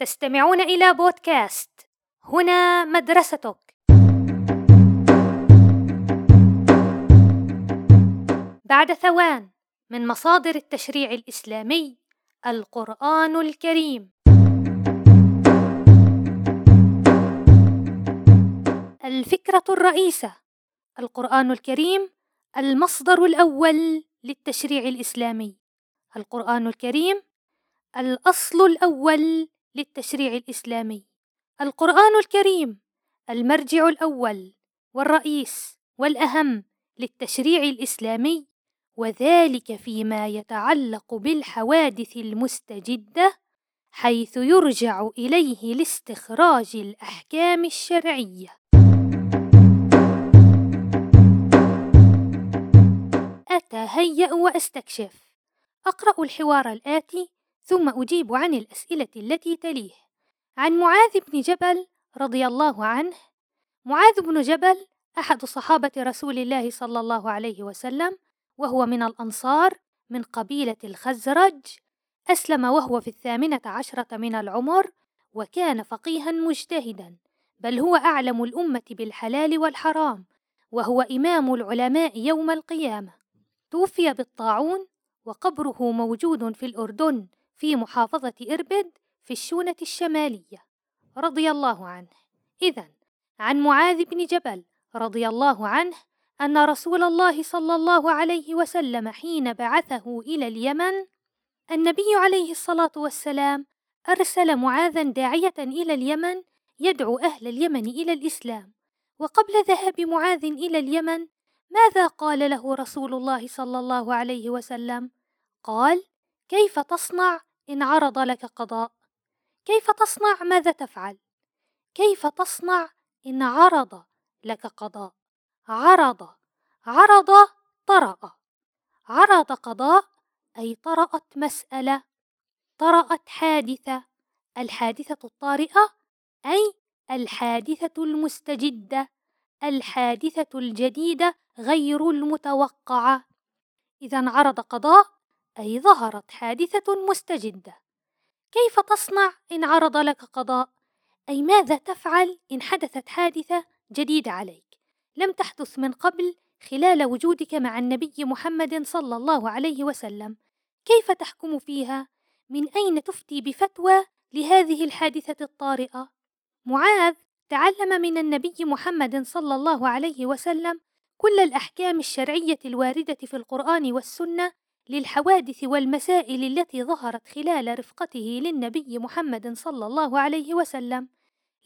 تستمعون إلى بودكاست هنا مدرستك. بعد ثوان من مصادر التشريع الإسلامي القرآن الكريم. الفكرة الرئيسة القرآن الكريم المصدر الأول للتشريع الإسلامي. القرآن الكريم الأصل الأول للتشريع الإسلامي. القرآن الكريم المرجع الأول والرئيس والأهم للتشريع الإسلامي وذلك فيما يتعلق بالحوادث المستجدة حيث يرجع إليه لاستخراج الأحكام الشرعية. أتهيأ وأستكشف. أقرأ الحوار الآتي ثم أجيب عن الأسئلة التي تليه. عن معاذ بن جبل رضي الله عنه معاذ بن جبل أحد صحابة رسول الله صلى الله عليه وسلم وهو من الأنصار من قبيلة الخزرج أسلم وهو في الثامنة عشرة من العمر وكان فقيها مجتهدا بل هو أعلم الأمة بالحلال والحرام وهو إمام العلماء يوم القيامة. توفي بالطاعون وقبره موجود في الأردن في محافظة إربد في الشونة الشمالية رضي الله عنه. إذا عن معاذ بن جبل رضي الله عنه أن رسول الله صلى الله عليه وسلم حين بعثه إلى اليمن النبي عليه الصلاة والسلام أرسل معاذا داعية إلى اليمن يدعو أهل اليمن إلى الإسلام. وقبل ذهاب معاذ إلى اليمن ماذا قال له رسول الله صلى الله عليه وسلم؟ قال كيف تصنع إن عرض لك قضاء. كيف تصنع ماذا تفعل؟ كيف تصنع إن عرض لك قضاء؟ عرض عرض طرأ. عرض قضاء أي طرأت مسألة طرأت حادثة الحادثة الطارئة أي الحادثة المستجدة الحادثة الجديدة غير المتوقعة. إذا عرض قضاء أي ظهرت حادثة مستجدة. كيف تصنع إن عرض لك قضاء؟ أي ماذا تفعل إن حدثت حادثة جديدة عليك؟ لم تحدث من قبل خلال وجودك مع النبي محمد صلى الله عليه وسلم. كيف تحكم فيها؟ من أين تفتي بفتوى لهذه الحادثة الطارئة؟ معاذ تعلم من النبي محمد صلى الله عليه وسلم كل الأحكام الشرعية الواردة في القرآن والسنة للحوادث والمسائل التي ظهرت خلال رفقته للنبي محمد صلى الله عليه وسلم.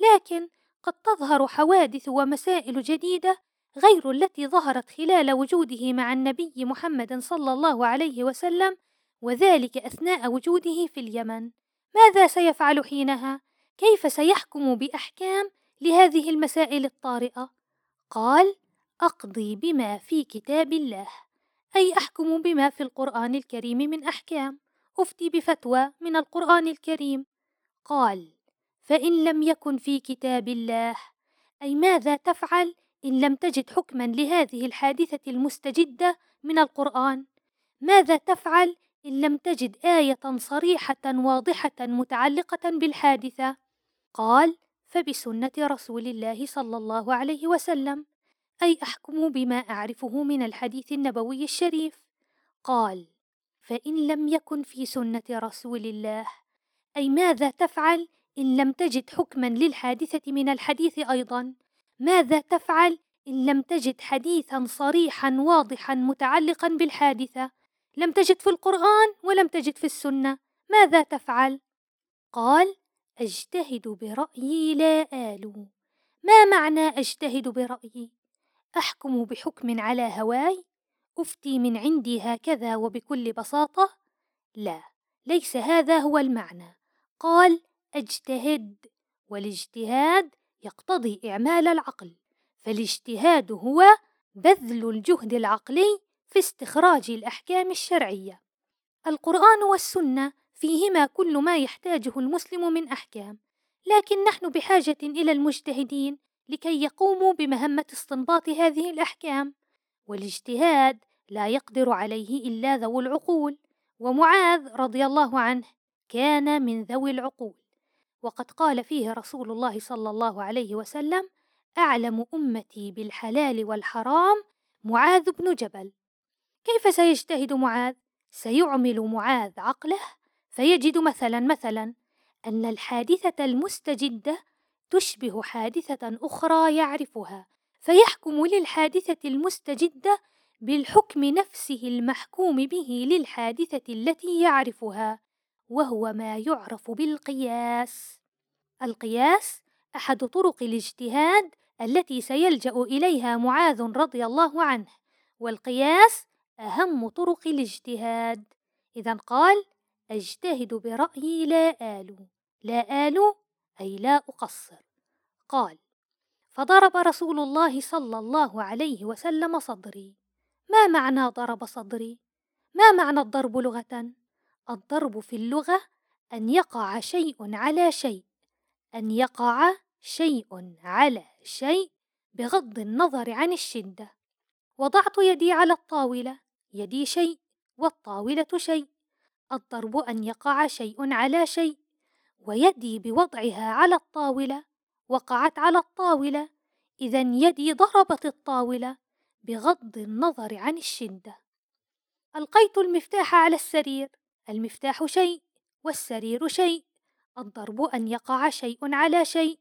لكن قد تظهر حوادث ومسائل جديدة غير التي ظهرت خلال وجوده مع النبي محمد صلى الله عليه وسلم وذلك أثناء وجوده في اليمن. ماذا سيفعل حينها؟ كيف سيحكم بأحكام لهذه المسائل الطارئة؟ قال أقضي بما في كتاب الله. أي أحكم بما في القرآن الكريم من أحكام أفتي بفتوى من القرآن الكريم. قال فإن لم يكن في كتاب الله أي ماذا تفعل إن لم تجد حكما لهذه الحادثة المستجدة من القرآن؟ ماذا تفعل إن لم تجد آية صريحة واضحة متعلقة بالحادثة؟ قال فبسنة رسول الله صلى الله عليه وسلم. أي أحكم بما أعرفه من الحديث النبوي الشريف؟ قال فإن لم يكن في سنة رسول الله أي ماذا تفعل إن لم تجد حكما للحادثة من الحديث أيضا؟ ماذا تفعل إن لم تجد حديثا صريحا واضحا متعلقا بالحادثة؟ لم تجد في القرآن ولم تجد في السنة ماذا تفعل؟ قال أجتهد برأيي لا آل. ما معنى أجتهد برأيي؟ أحكم بحكم على هواي أفتي من عندي هكذا وبكل بساطة لا ليس هذا هو المعنى. قال أجتهد والاجتهاد يقتضي إعمال العقل فالاجتهاد هو بذل الجهد العقلي في استخراج الأحكام الشرعية. القرآن والسنة فيهما كل ما يحتاجه المسلم من أحكام لكن نحن بحاجة إلى المجتهدين. لكي يقوموا بمهمة استنباط هذه الأحكام والاجتهاد لا يقدر عليه إلا ذوو العقول ومعاذ رضي الله عنه كان من ذوي العقول وقد قال فيه رسول الله صلى الله عليه وسلم أعلم أمتي بالحلال والحرام معاذ بن جبل كيف سيجتهد معاذ؟ سيعمل معاذ عقله فيجد مثلا مثلا أن الحادثة المستجدة تشبه حادثة أخرى يعرفها فيحكم للحادثة المستجدة بالحكم نفسه المحكوم به للحادثة التي يعرفها وهو ما يعرف بالقياس. القياس أحد طرق الاجتهاد التي سيلجأ إليها معاذ رضي الله عنه والقياس أهم طرق الاجتهاد. اذا قال أجتهد برأيي لا آل لا آل أي لا أقصر. قال فضرب رسول الله صلى الله عليه وسلم صدري. ما معنى ضرب صدري؟ ما معنى الضرب لغة؟ الضرب في اللغة أن يقع شيء على شيء أن يقع شيء على شيء بغض النظر عن الشدة. وضعت يدي على الطاولة يدي شيء والطاولة شيء. الضرب أن يقع شيء على شيء ويدي بوضعها على الطاولة وقعت على الطاولة إذا يدي ضربت الطاولة بغض النظر عن الشدة. ألقيت المفتاح على السرير المفتاح شيء والسرير شيء الضرب أن يقع شيء على شيء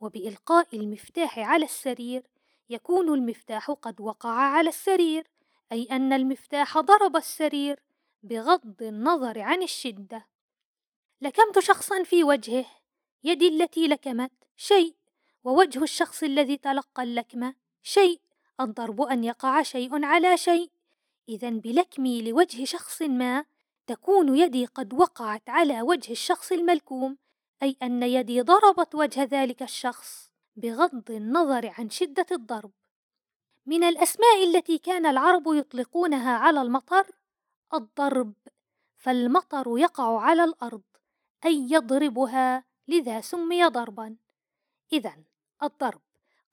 وبإلقاء المفتاح على السرير يكون المفتاح قد وقع على السرير أي أن المفتاح ضرب السرير بغض النظر عن الشدة. لكمت شخصا في وجهه يدي التي لكمت شيء ووجه الشخص الذي تلقى اللكمة شيء الضرب أن يقع شيء على شيء. اذا بلكمي لوجه شخص ما تكون يدي قد وقعت على وجه الشخص الملكوم أي أن يدي ضربت وجه ذلك الشخص بغض النظر عن شدة الضرب. من الأسماء التي كان العرب يطلقونها على المطر الضرب فالمطر يقع على الأرض. أي يضربها لذا سمي ضربا. اذا الضرب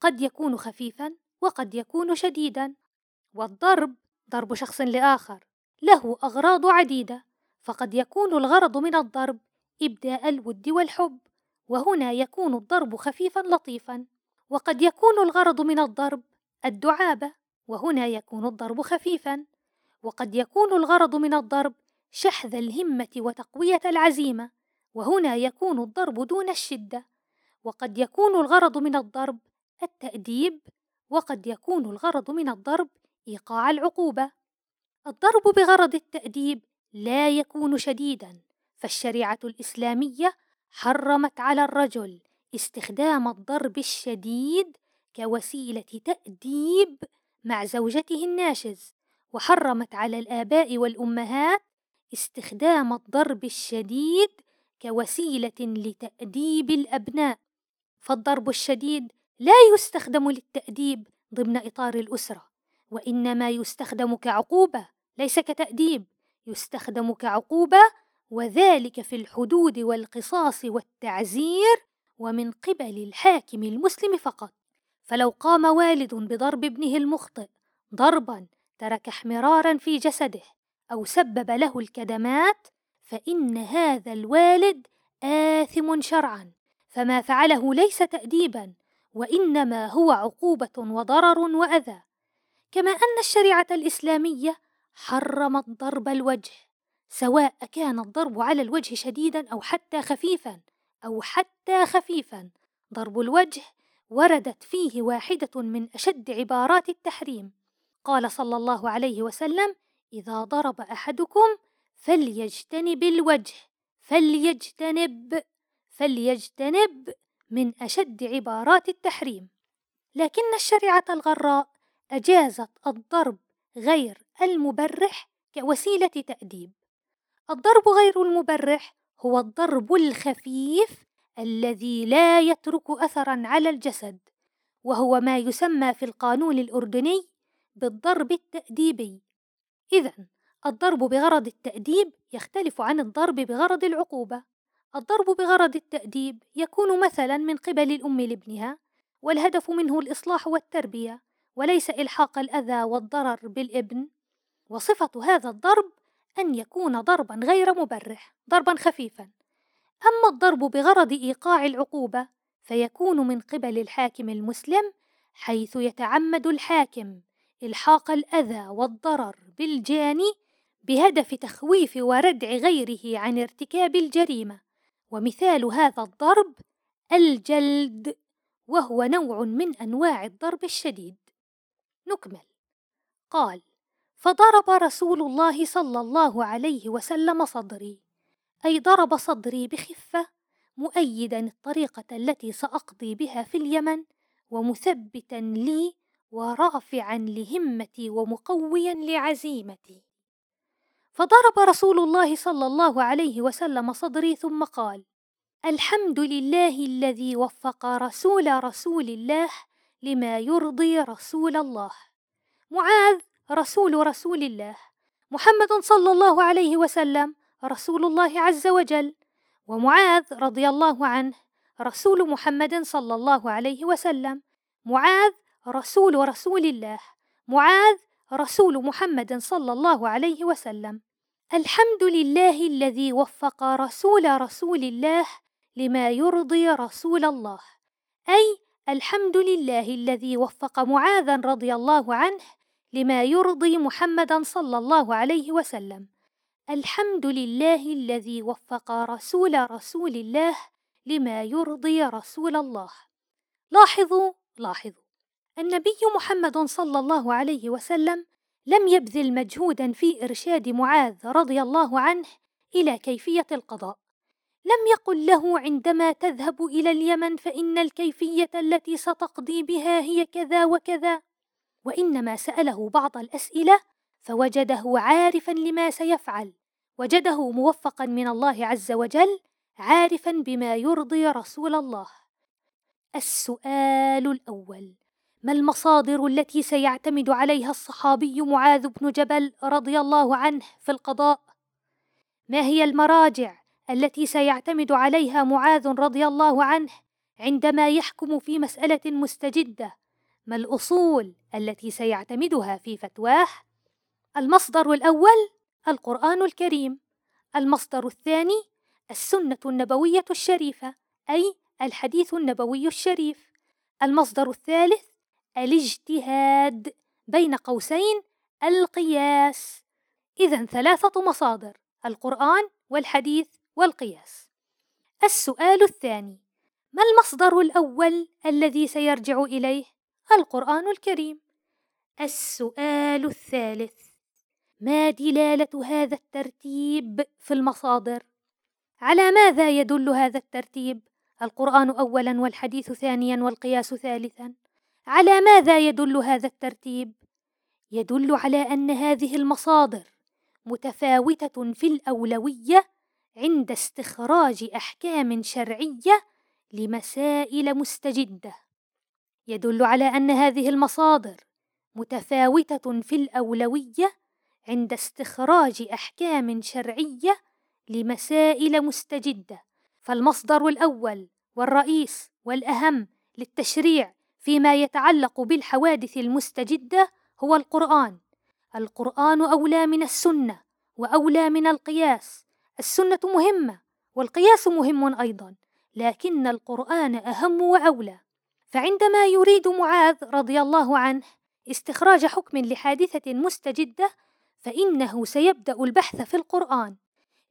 قد يكون خفيفا وقد يكون شديدا والضرب ضرب شخص لآخر له أغراض عديدة فقد يكون الغرض من الضرب إبداء الود والحب وهنا يكون الضرب خفيفا لطيفا وقد يكون الغرض من الضرب الدعابة وهنا يكون الضرب خفيفا وقد يكون الغرض من الضرب شحذ الهمة وتقوية العزيمة. وهنا يكون الضرب دون الشدة وقد يكون الغرض من الضرب التأديب وقد يكون الغرض من الضرب إيقاع العقوبة. الضرب بغرض التأديب لا يكون شديدا فالشريعة الإسلامية حرمت على الرجل استخدام الضرب الشديد كوسيلة تأديب مع زوجته الناشز وحرمت على الآباء والأمهات استخدام الضرب الشديد كوسيلة لتأديب الأبناء فالضرب الشديد لا يستخدم للتأديب ضمن إطار الأسرة وإنما يستخدم كعقوبة ليس كتأديب يستخدم كعقوبة وذلك في الحدود والقصاص والتعزير ومن قبل الحاكم المسلم فقط. فلو قام والد بضرب ابنه المخطئ ضربا ترك احمرارا في جسده أو سبب له الكدمات فإن هذا الوالد آثم شرعا فما فعله ليس تاديبا وإنما هو عقوبة وضرر وأذى. كما أن الشريعة الإسلامية حرمت ضرب الوجه سواء كان الضرب على الوجه شديدا أو حتى خفيفا أو حتى خفيفا. ضرب الوجه وردت فيه واحدة من أشد عبارات التحريم. قال صلى الله عليه وسلم إذا ضرب أحدكم فليجتنب الوجه فليجتنب فليجتنب من أشد عبارات التحريم. لكن الشريعة الغراء أجازت الضرب غير المبرح كوسيلة تأديب. الضرب غير المبرح هو الضرب الخفيف الذي لا يترك اثرا على الجسد وهو ما يسمى في القانون الأردني بالضرب التأديبي. اذا الضرب بغرض التأديب يختلف عن الضرب بغرض العقوبة. الضرب بغرض التأديب يكون مثلا من قبل الأم لابنها والهدف منه الإصلاح والتربية وليس إلحاق الأذى والضرر بالابن. وصفة هذا الضرب أن يكون ضربا غير مبرح ضربا خفيفا. أما الضرب بغرض إيقاع العقوبة فيكون من قبل الحاكم المسلم حيث يتعمد الحاكم إلحاق الأذى والضرر بالجاني بهدف تخويف وردع غيره عن ارتكاب الجريمة. ومثال هذا الضرب الجلد وهو نوع من أنواع الضرب الشديد. نكمل. قال فضرب رسول الله صلى الله عليه وسلم صدري. أي ضرب صدري بخفة مؤيدا الطريقة التي سأقضي بها في اليمن ومثبتا لي ورافعا لهمتي ومقويا لعزيمتي. فضرب رسول الله صلى الله عليه وسلم صدري ثم قال الحمد لله الذي وفق رسول رسول الله لما يرضي رسول الله. معاذ رسول رسول الله. محمد صلى الله عليه وسلم رسول الله عز وجل. ومعاذ رضي الله عنه رسول محمد صلى الله عليه وسلم. معاذ رسول رسول الله. معاذ رسول محمد صلى الله عليه وسلم الحمد لله الذي وفق رسول رسول الله لما يرضي رسول الله أي الحمد لله الذي وفق معاذا رضي الله عنه لما يرضي محمدا صلى الله عليه وسلم الحمد لله الذي وفق رسول رسول الله لما يرضي رسول الله. لاحظوا لاحظوا النبي محمد صلى الله عليه وسلم لم يبذل مجهودا في إرشاد معاذ رضي الله عنه إلى كيفية القضاء. لم يقل له عندما تذهب إلى اليمن فإن الكيفية التي ستقضي بها هي كذا وكذا وإنما سأله بعض الأسئلة فوجده عارفا لما سيفعل وجده موفقا من الله عز وجل عارفا بما يرضي رسول الله. السؤال الأول ما المصادر التي سيعتمد عليها الصحابي معاذ بن جبل رضي الله عنه في القضاء؟ ما هي المراجع التي سيعتمد عليها معاذ رضي الله عنه عندما يحكم في مسألة مستجدة؟ ما الأصول التي سيعتمدها في فتواه؟ المصدر الأول القرآن الكريم. المصدر الثاني السنة النبوية الشريفة أي الحديث النبوي الشريف. المصدر الثالث الاجتهاد بين قوسين القياس. إذا ثلاثة مصادر القرآن والحديث والقياس. السؤال الثاني ما المصدر الأول الذي سيرجع إليه؟ القرآن الكريم. السؤال الثالث ما دلالة هذا الترتيب في المصادر؟ على ماذا يدل هذا الترتيب؟ القرآن اولا والحديث ثانيا والقياس ثالثا. على ماذا يدل هذا الترتيب؟ يدل على أن هذه المصادر متفاوتة في الأولوية عند استخراج أحكام شرعية لمسائل مستجدة. يدل على أن هذه المصادر متفاوتة في الأولوية عند استخراج أحكام شرعية لمسائل مستجدة. فالمصدر الأول والرئيس والأهم للتشريع فيما يتعلق بالحوادث المستجدة هو القرآن. القرآن أولى من السنة وأولى من القياس. السنة مهمة والقياس مهم أيضا لكن القرآن أهم وأولى. فعندما يريد معاذ رضي الله عنه استخراج حكم لحادثة مستجدة فإنه سيبدأ البحث في القرآن.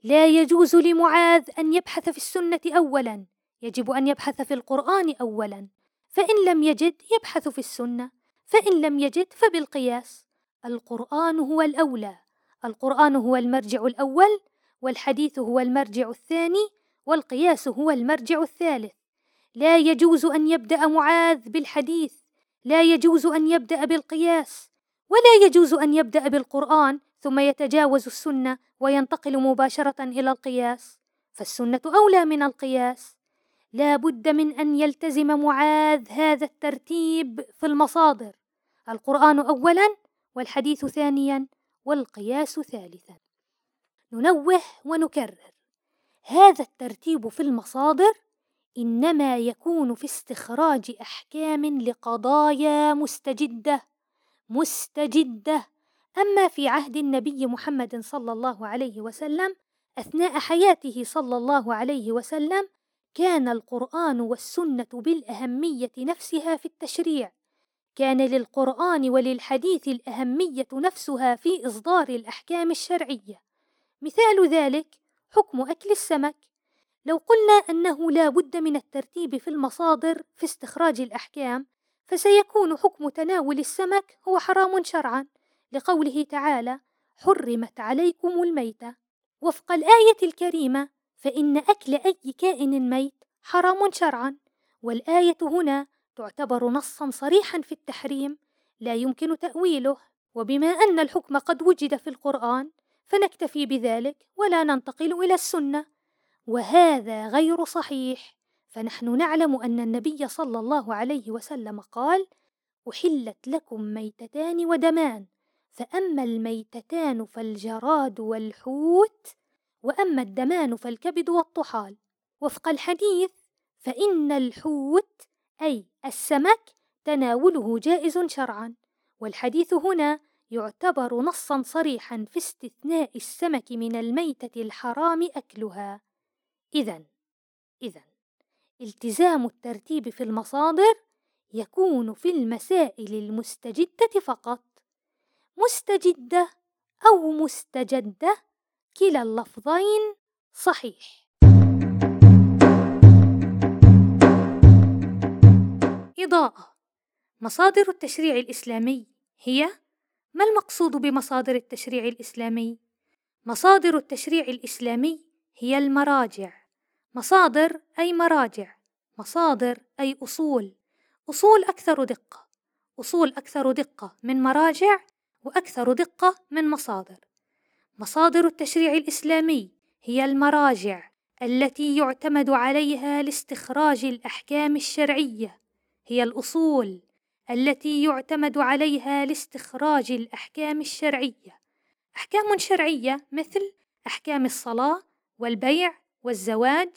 لا يجوز لمعاذ أن يبحث في السنة اولا يجب أن يبحث في القرآن اولا. فإن لم يجد يبحث في السنة فإن لم يجد فبالقياس. القرآن هو الأولى القرآن هو المرجع الأول والحديث هو المرجع الثاني والقياس هو المرجع الثالث. لا يجوز أن يبدأ معاذ بالحديث لا يجوز أن يبدأ بالقياس ولا يجوز أن يبدأ بالقرآن ثم يتجاوز السنة وينتقل مباشرة إلى القياس. فالسنة أولى من القياس. لا بد من أن يلتزم معاذ هذا الترتيب في المصادر. القرآن اولا والحديث ثانيا والقياس ثالثا. ننوه ونكرر. هذا الترتيب في المصادر إنما يكون في استخراج أحكام لقضايا مستجدة مستجدة. أما في عهد النبي محمد صلى الله عليه وسلم أثناء حياته صلى الله عليه وسلم كان القرآن والسنة بالأهمية نفسها في التشريع، كان للقرآن وللحديث الأهمية نفسها في إصدار الأحكام الشرعية، مثال ذلك حكم أكل السمك، لو قلنا أنه لا بد من الترتيب في المصادر في استخراج الأحكام، فسيكون حكم تناول السمك هو حرام شرعًا، لقوله تعالى: حرمت عليكم الميتة، وفق الآية الكريمة فإن أكل أي كائن ميت حرام شرعًا، والآية هنا تعتبر نصًا صريحًا في التحريم لا يمكن تأويله، وبما أن الحكم قد وجد في القرآن فنكتفي بذلك ولا ننتقل إلى السنة، وهذا غير صحيح، فنحن نعلم أن النبي صلى الله عليه وسلم قال: أحلت لكم ميتتان ودمان، فأما الميتتان فالجراد والحوت، وأما الدمان فالكبد والطحال. وفق الحديث فإن الحوت أي السمك تناوله جائز شرعًا، والحديث هنا يعتبر نصًا صريحًا في استثناء السمك من الميتة الحرام أكلها. إذا إذا التزام الترتيب في المصادر يكون في المسائل المستجدة فقط، مستجدة أو مستجدة كلا اللفظين صحيح. إضاءة مصادر التشريع الإسلامي هي ما المقصود بمصادر التشريع الإسلامي؟ مصادر التشريع الإسلامي هي المراجع، مصادر أي مراجع، مصادر أي أصول، أصول أكثر دقة، أصول أكثر دقة من مراجع، وأكثر دقة من مصادر. مصادر التشريع الإسلامي هي المراجع التي يعتمد عليها لاستخراج الأحكام الشرعية، هي الأصول التي يعتمد عليها لاستخراج الأحكام الشرعية، أحكام شرعية مثل أحكام الصلاة والبيع والزواج،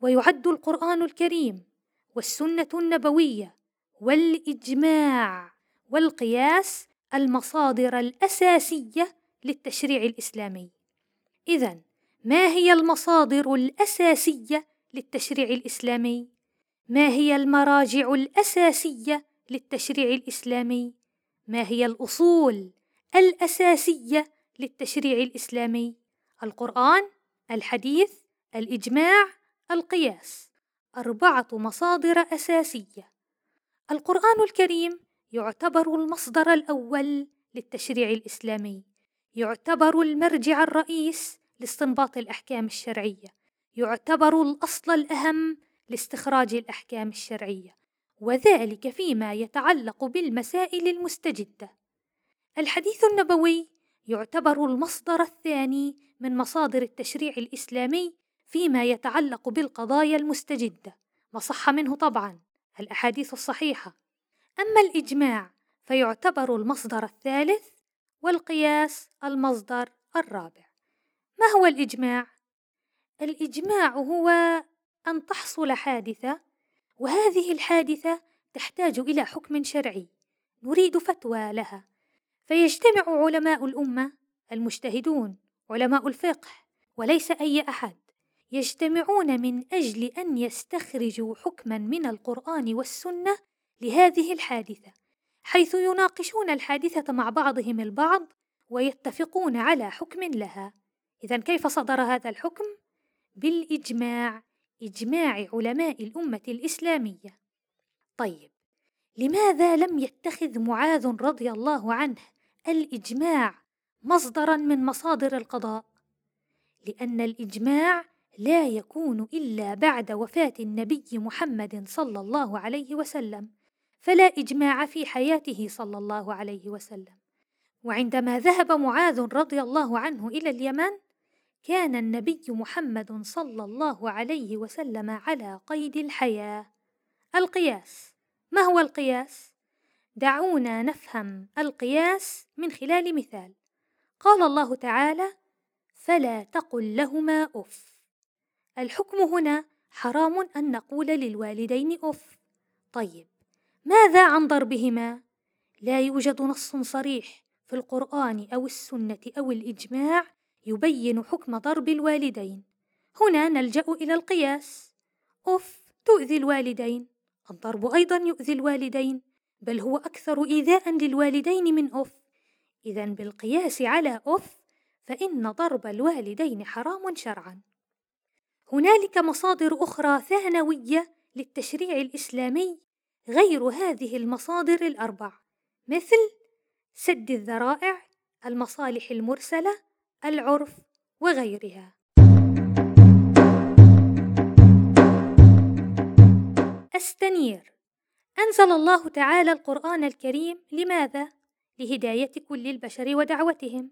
ويعد القرآن الكريم والسنة النبوية والإجماع والقياس المصادر الأساسية للتشريع الإسلامي. إذا ما هي المصادر الأساسية للتشريع الإسلامي؟ ما هي المراجع الأساسية للتشريع الإسلامي؟ ما هي الأصول الأساسية للتشريع الإسلامي؟ القرآن، الحديث، الإجماع، القياس، أربعة مصادر أساسية. القرآن الكريم يعتبر المصدر الأول للتشريع الإسلامي، يعتبر المرجع الرئيس لاستنباط الأحكام الشرعية، يعتبر الأصل الأهم لاستخراج الأحكام الشرعية، وذلك فيما يتعلق بالمسائل المستجدة. الحديث النبوي يعتبر المصدر الثاني من مصادر التشريع الإسلامي فيما يتعلق بالقضايا المستجدة، وصح منه طبعًا الأحاديث الصحيحة. أما الإجماع فيعتبر المصدر الثالث، والقياس المصدر الرابع. ما هو الإجماع؟ الإجماع هو أن تحصل حادثة، وهذه الحادثة تحتاج إلى حكم شرعي، نريد فتوى لها، فيجتمع علماء الأمة المجتهدون، علماء الفقه، وليس أي أحد، يجتمعون من أجل أن يستخرجوا حكمًا من القرآن والسنة لهذه الحادثة، حيث يناقشون الحادثة مع بعضهم البعض ويتفقون على حكم لها. إذا كيف صدر هذا الحكم؟ بالإجماع، إجماع علماء الأمة الإسلامية. طيب، لماذا لم يتخذ معاذ رضي الله عنه الإجماع مصدرًا من مصادر القضاء؟ لأن الإجماع لا يكون إلا بعد وفاة النبي محمد صلى الله عليه وسلم، فلا إجماع في حياته صلى الله عليه وسلم. وعندما ذهب معاذ رضي الله عنه إلى اليمن، كان النبي محمد صلى الله عليه وسلم على قيد الحياة. القياس، ما هو القياس؟ دعونا نفهم القياس من خلال مثال. قال الله تعالى: فلا تقل لهما أف. الحكم هنا حرام أن نقول للوالدين أف. طيب، ماذا عن ضربهما؟ لا يوجد نص صريح في القرآن أو السنة أو الإجماع يبين حكم ضرب الوالدين. هنا نلجأ إلى القياس. أف تؤذي الوالدين. الضرب أيضا يؤذي الوالدين بل هو أكثر إيذاء للوالدين من أف إذا بالقياس على أف فإن ضرب الوالدين حرام شرعا. هنالك مصادر أخرى ثانوية للتشريع الإسلامي غير هذه المصادر الأربع مثل سد الذرائع المصالح المرسلة العرف وغيرها الستنير أنزل الله تعالى القرآن الكريم لماذا؟ لهداية كل البشر ودعوتهم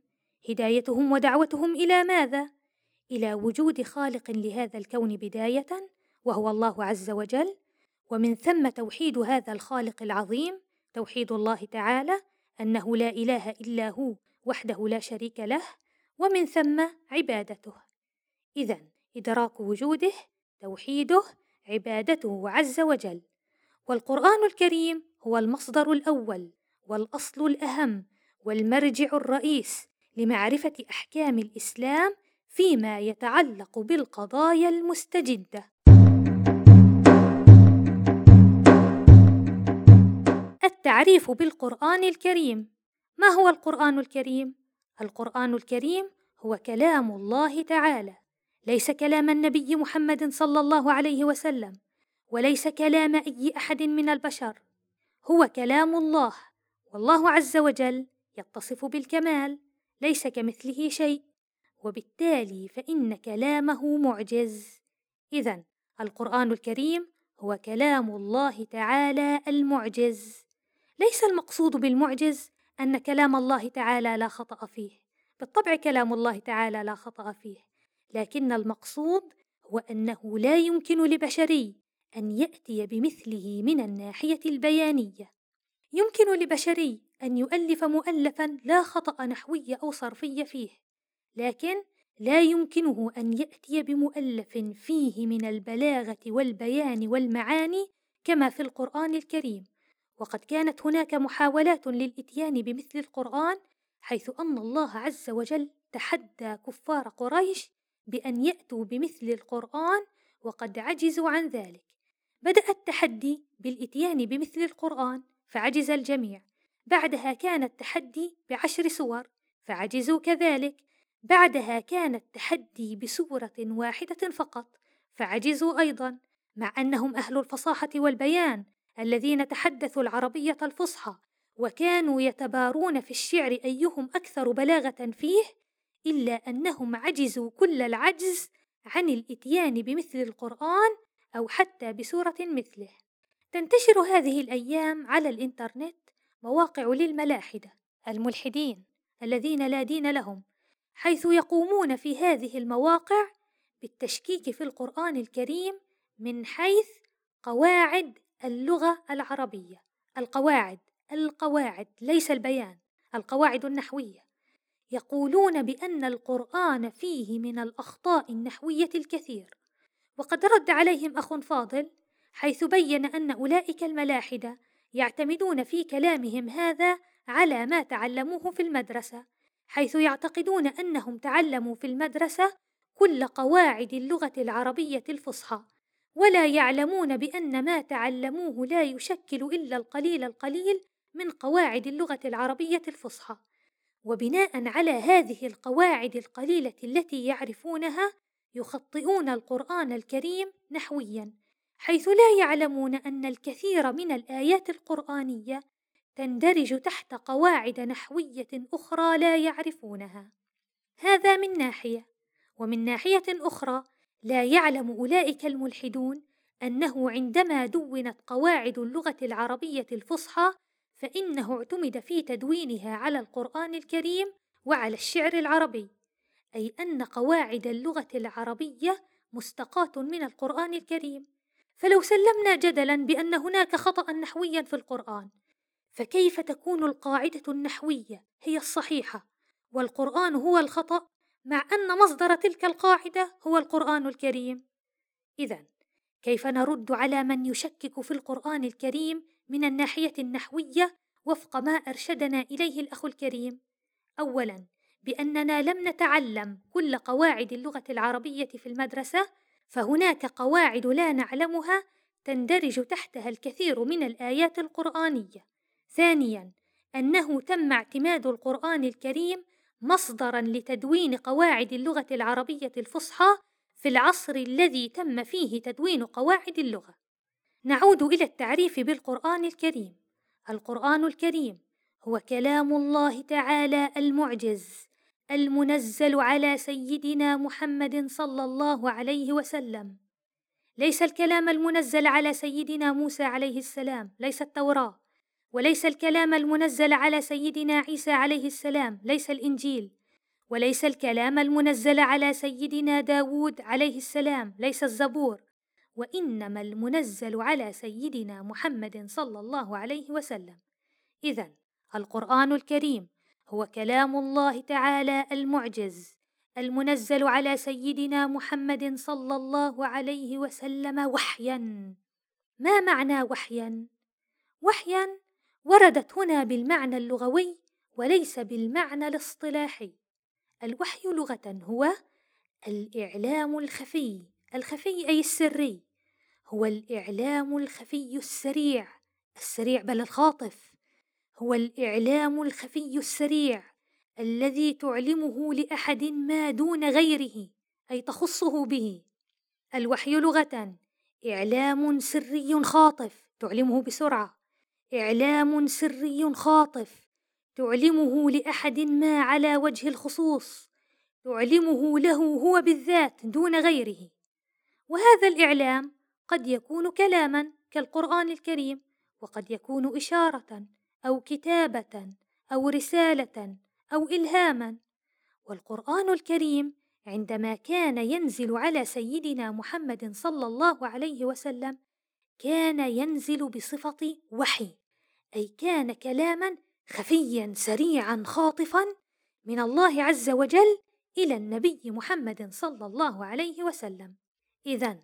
هدايتهم ودعوتهم إلى ماذا؟ إلى وجود خالق لهذا الكون بداية وهو الله عز وجل ومن ثم توحيد هذا الخالق العظيم توحيد الله تعالى أنه لا إله إلا هو وحده لا شريك له ومن ثم عبادته إذا إدراك وجوده توحيده عبادته عز وجل والقرآن الكريم هو المصدر الأول والأصل الأهم والمرجع الرئيس لمعرفة أحكام الإسلام فيما يتعلق بالقضايا المستجدة. التعريف بالقرآن الكريم ما هو القرآن الكريم؟ القرآن الكريم هو كلام الله تعالى، ليس كلام النبي محمد صلى الله عليه وسلم، وليس كلام أي أحد من البشر، هو كلام الله، والله عز وجل يتصف بالكمال، ليس كمثله شيء، وبالتالي فإن كلامه معجز. إذا القرآن الكريم هو كلام الله تعالى المعجز. ليس المقصود بالمعجز أن كلام الله تعالى لا خطأ فيه، بالطبع كلام الله تعالى لا خطأ فيه، لكن المقصود هو أنه لا يمكن لبشري أن يأتي بمثله من الناحية البيانية. يمكن لبشري أن يؤلف مؤلفا لا خطأ نحوي أو صرفي فيه، لكن لا يمكنه أن يأتي بمؤلف فيه من البلاغة والبيان والمعاني كما في القرآن الكريم، وقد كانت هناك محاولات للإتيان بمثل القرآن، حيث أن الله عز وجل تحدى كفار قريش بأن يأتوا بمثل القرآن وقد عجزوا عن ذلك. بدأ التحدي بالإتيان بمثل القرآن، فعجز الجميع. بعدها كان التحدي بعشر سور، فعجزوا كذلك. بعدها كان التحدي بسورة واحدة فقط، فعجزوا أيضا، مع أنهم أهل الفصاحة والبيان الذين تحدثوا العربية الفصحى، وكانوا يتبارون في الشعر أيهم أكثر بلاغة فيه، إلا أنهم عجزوا كل العجز عن الإتيان بمثل القرآن أو حتى بسورة مثله. تنتشر هذه الأيام على الإنترنت مواقع للملاحدة الملحدين الذين لا دين لهم حيث يقومون في هذه المواقع بالتشكيك في القرآن الكريم من حيث قواعد اللغة العربية القواعد القواعد ليس البيان القواعد النحوية. يقولون بأن القرآن فيه من الأخطاء النحوية الكثير. وقد رد عليهم أخ فاضل حيث بين أن أولئك الملاحدة يعتمدون في كلامهم هذا على ما تعلموه في المدرسة حيث يعتقدون أنهم تعلموا في المدرسة كل قواعد اللغة العربية الفصحى. ولا يعلمون بأن ما تعلموه لا يشكل إلا القليل القليل من قواعد اللغة العربية الفصحى وبناء على هذه القواعد القليلة التي يعرفونها يخطئون القرآن الكريم نحويا حيث لا يعلمون أن الكثير من الآيات القرآنية تندرج تحت قواعد نحوية أخرى لا يعرفونها. هذا من ناحية، ومن ناحية أخرى لا يعلم أولئك الملحدون أنه عندما دونت قواعد اللغة العربية الفصحى فإنه اعتمد في تدوينها على القرآن الكريم وعلى الشعر العربي، أي أن قواعد اللغة العربية مستقاة من القرآن الكريم، فلو سلمنا جدلا بأن هناك خطأ نحويا في القرآن، فكيف تكون القاعدة النحوية هي الصحيحة والقرآن هو الخطأ؟ مع أن مصدر تلك القاعدة هو القرآن الكريم؟ إذا كيف نرد على من يشكك في القرآن الكريم من الناحية النحوية وفق ما أرشدنا إليه الأخ الكريم؟ أولا بأننا لم نتعلم كل قواعد اللغة العربية في المدرسة، فهناك قواعد لا نعلمها تندرج تحتها الكثير من الآيات القرآنية. ثانياً، أنه تم اعتماد القرآن الكريم مصدرًا لتدوين قواعد اللغة العربية الفصحى في العصر الذي تم فيه تدوين قواعد اللغة. نعود إلى التعريف بالقرآن الكريم. القرآن الكريم هو كلام الله تعالى المعجز المنزل على سيدنا محمد صلى الله عليه وسلم ليس الكلام المنزل على سيدنا موسى عليه السلام ليس التوراة وليس الكلام المنزل على سيدنا عيسى عليه السلام ليس الإنجيل. وليس الكلام المنزل على سيدنا داود عليه السلام ليس الزبور. وإنما المنزل على سيدنا محمد صلى الله عليه وسلم. اذا القرآن الكريم هو كلام الله تعالى المعجز المنزل على سيدنا محمد صلى الله عليه وسلم وحيا. ما معنى وحيا؟ وحيا وردت هنا بالمعنى اللغوي وليس بالمعنى الاصطلاحي. الوحي لغة هو الإعلام الخفي الخفي أي السري. هو الإعلام الخفي السريع السريع بل الخاطف. هو الإعلام الخفي السريع الذي تعلمه لأحد ما دون غيره أي تخصه به. الوحي لغة إعلام سري خاطف تعلمه بسرعة. إعلام سري خاطف تعلمه لأحد ما على وجه الخصوص تعلمه له هو بالذات دون غيره. وهذا الإعلام قد يكون كلاما كالقرآن الكريم وقد يكون إشارة أو كتابة أو رسالة أو إلهاما. والقرآن الكريم عندما كان ينزل على سيدنا محمد صلى الله عليه وسلم كان ينزل بصفة وحي. أي كان كلاما خفيا سريعا خاطفا من الله عز وجل إلى النبي محمد صلى الله عليه وسلم. اذا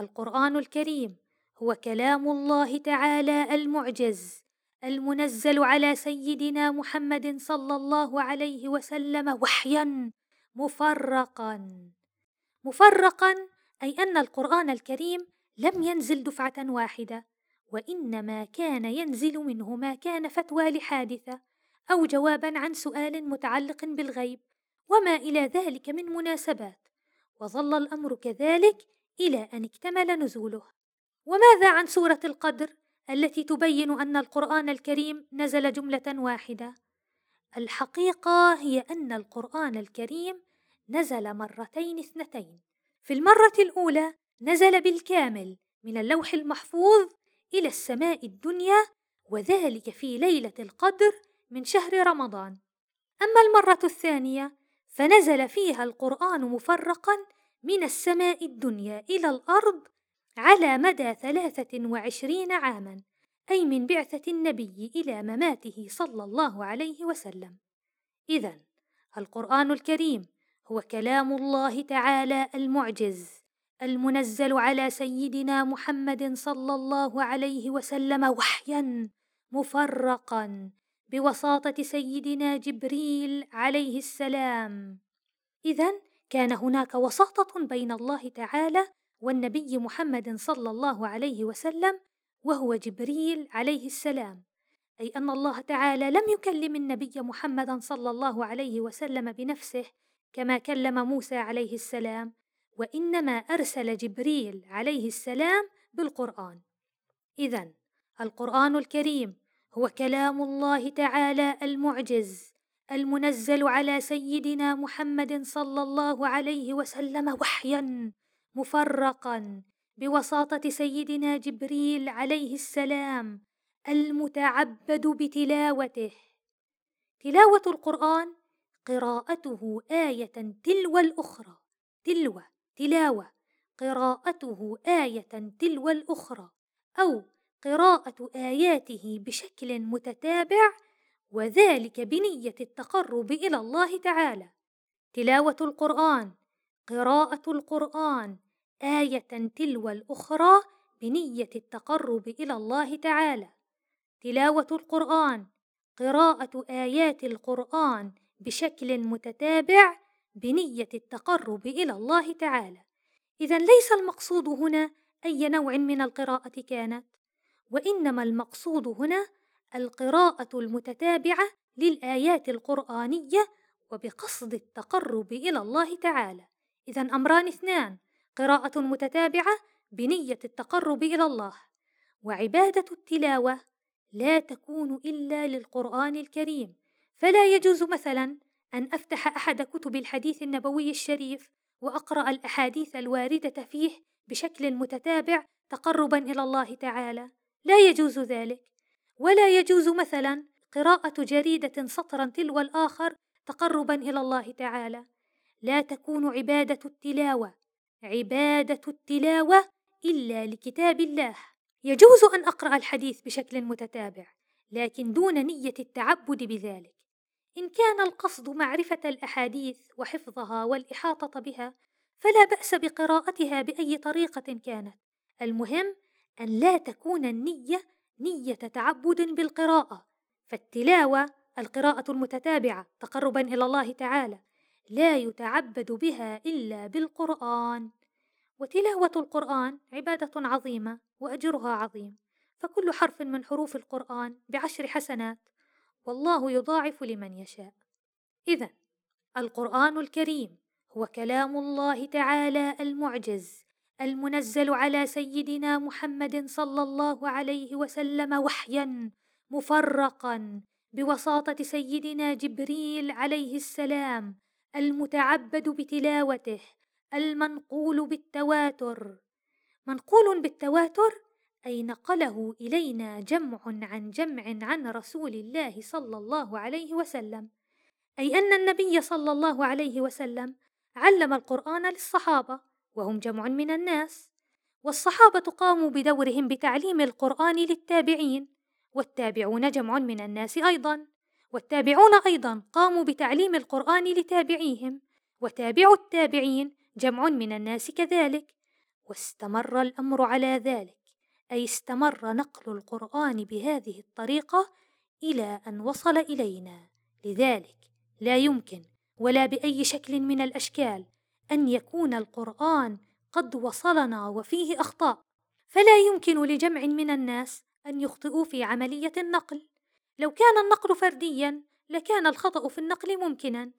القرآن الكريم هو كلام الله تعالى المعجز المنزل على سيدنا محمد صلى الله عليه وسلم وحيا مفرقا. مفرقا أي أن القرآن الكريم لم ينزل دفعة واحدة وإنما كان ينزل منه ما كان فتوى لحادثة أو جوابا عن سؤال متعلق بالغيب وما إلى ذلك من مناسبات وظل الأمر كذلك إلى أن اكتمل نزوله. وماذا عن سورة القدر التي تبين أن القرآن الكريم نزل جملة واحدة؟ الحقيقة هي أن القرآن الكريم نزل مرتين اثنتين. في المرة الأولى نزل بالكامل من اللوح المحفوظ إلى السماء الدنيا وذلك في ليلة القدر من شهر رمضان. أما المرة الثانية فنزل فيها القرآن مفرقا من السماء الدنيا إلى الأرض على مدى ثلاثة وعشرين عاما أي من بعثة النبي إلى مماته صلى الله عليه وسلم. اذا القرآن الكريم هو كلام الله تعالى المعجز. المنزل على سيدنا محمد صلى الله عليه وسلم وحيا مفرقا بوساطة سيدنا جبريل عليه السلام. اذا كان هناك وساطة بين الله تعالى والنبي محمد صلى الله عليه وسلم وهو جبريل عليه السلام. أي أن الله تعالى لم يكلم النبي محمدا صلى الله عليه وسلم بنفسه كما كلم موسى عليه السلام. وإنما أرسل جبريل عليه السلام بالقرآن. اذا القرآن الكريم هو كلام الله تعالى المعجز المنزل على سيدنا محمد صلى الله عليه وسلم وحيا مفرقا بوساطة سيدنا جبريل عليه السلام المتعبد بتلاوته. تلاوة القرآن قراءته آية تلو الأخرى تلو. تلاوة قراءته آية تلو الأخرى أو قراءة آياته بشكل متتابع وذلك بنية التقرب إلى الله تعالى. تلاوة القرآن قراءة القرآن آية تلو الأخرى بنية التقرب إلى الله تعالى. تلاوة القرآن قراءة آيات القرآن بشكل متتابع بنية التقرب إلى الله تعالى. إذا ليس المقصود هنا أي نوع من القراءة كانت، وإنما المقصود هنا القراءة المتتابعة للآيات القرآنية وبقصد التقرب إلى الله تعالى. إذا أمران اثنان: قراءة متتابعة بنية التقرب إلى الله، وعبادة التلاوة لا تكون إلا للقرآن الكريم، فلا يجوز مثلا أن أفتح أحد كتب الحديث النبوي الشريف وأقرأ الأحاديث الواردة فيه بشكل متتابع تقربا إلى الله تعالى، لا يجوز ذلك، ولا يجوز مثلا قراءة جريدة سطرا تلو الآخر تقربا إلى الله تعالى، لا تكون عبادة التلاوة عبادة التلاوة إلا لكتاب الله. يجوز أن أقرأ الحديث بشكل متتابع، لكن دون نية التعبد بذلك. إن كان القصد معرفة الأحاديث وحفظها والإحاطة بها، فلا بأس بقراءتها بأي طريقة كانت. المهم أن لا تكون النية نية تعبد بالقراءة، فالتلاوة القراءة المتتابعة تقربا إلى الله تعالى لا يتعبد بها إلا بالقرآن. وتلاوة القرآن عبادة عظيمة وأجرها عظيم، فكل حرف من حروف القرآن بعشر حسنات، والله يضاعف لمن يشاء. إذا القرآن الكريم هو كلام الله تعالى المعجز المنزل على سيدنا محمد صلى الله عليه وسلم وحيا مفرقا بوساطة سيدنا جبريل عليه السلام المتعبد بتلاوته المنقول بالتواتر منقول بالتواتر أي نقله إلينا جمع عن جمع عن رسول الله صلى الله عليه وسلم. أي أن النبي صلى الله عليه وسلم علم القرآن للصحابة وهم جمع من الناس. والصحابة قاموا بدورهم بتعليم القرآن للتابعين والتابعون جمع من الناس أيضا. والتابعون أيضا قاموا بتعليم القرآن لتابعيهم وتابعوا التابعين جمع من الناس كذلك. واستمر الأمر على ذلك. أي استمر نقل القرآن بهذه الطريقة إلى أن وصل إلينا. لذلك لا يمكن ولا بأي شكل من الأشكال أن يكون القرآن قد وصلنا وفيه أخطاء. فلا يمكن لجمع من الناس أن يخطئوا في عملية النقل. لو كان النقل فرديا لكان الخطأ في النقل ممكنا.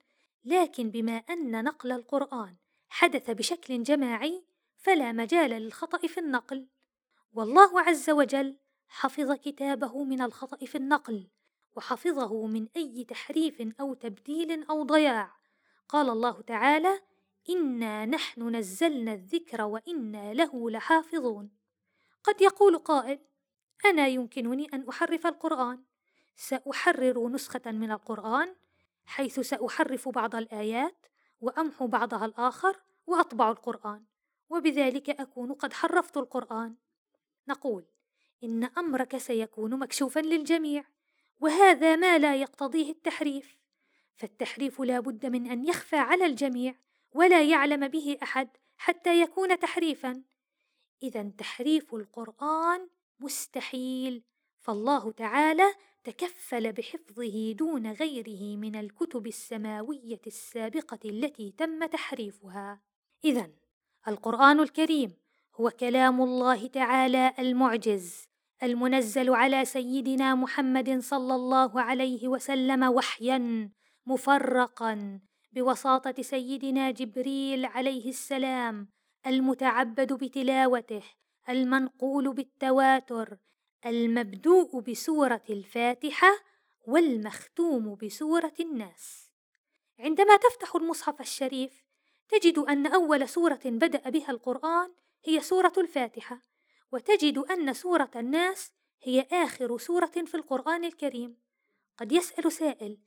لكن بما أن نقل القرآن حدث بشكل جماعي فلا مجال للخطأ في النقل. والله عز وجل حفظ كتابه من الخطأ في النقل وحفظه من أي تحريف أو تبديل أو ضياع. قال الله تعالى إنا نحن نزلنا الذكر وإنا له لحافظون قد يقول قائل أنا يمكنني أن أحرف القرآن؟ سأحرر نسخة من القرآن حيث سأحرف بعض الآيات وأمحو بعضها الآخر وأطبع القرآن وبذلك أكون قد حرفت القرآن نقول إن أمرك سيكون مكشوفا للجميع وهذا ما لا يقتضيه التحريف فالتحريف لا بد من أن يخفى على الجميع ولا يعلم به أحد حتى يكون تحريفا إذا تحريف القرآن مستحيل فالله تعالى تكفل بحفظه دون غيره من الكتب السماوية السابقة التي تم تحريفها. إذا القرآن الكريم هو كلام الله تعالى المعجز المنزل على سيدنا محمد صلى الله عليه وسلم وحيا مفرقا بوساطة سيدنا جبريل عليه السلام المتعبد بتلاوته المنقول بالتواتر المبدوء بسورة الفاتحة والمختوم بسورة الناس. عندما تفتح المصحف الشريف تجد أن أول سورة بدأ بها القرآن هي سورة الفاتحة، وتجد أن سورة الناس هي آخر سورة في القرآن الكريم. قد يسأل سائل: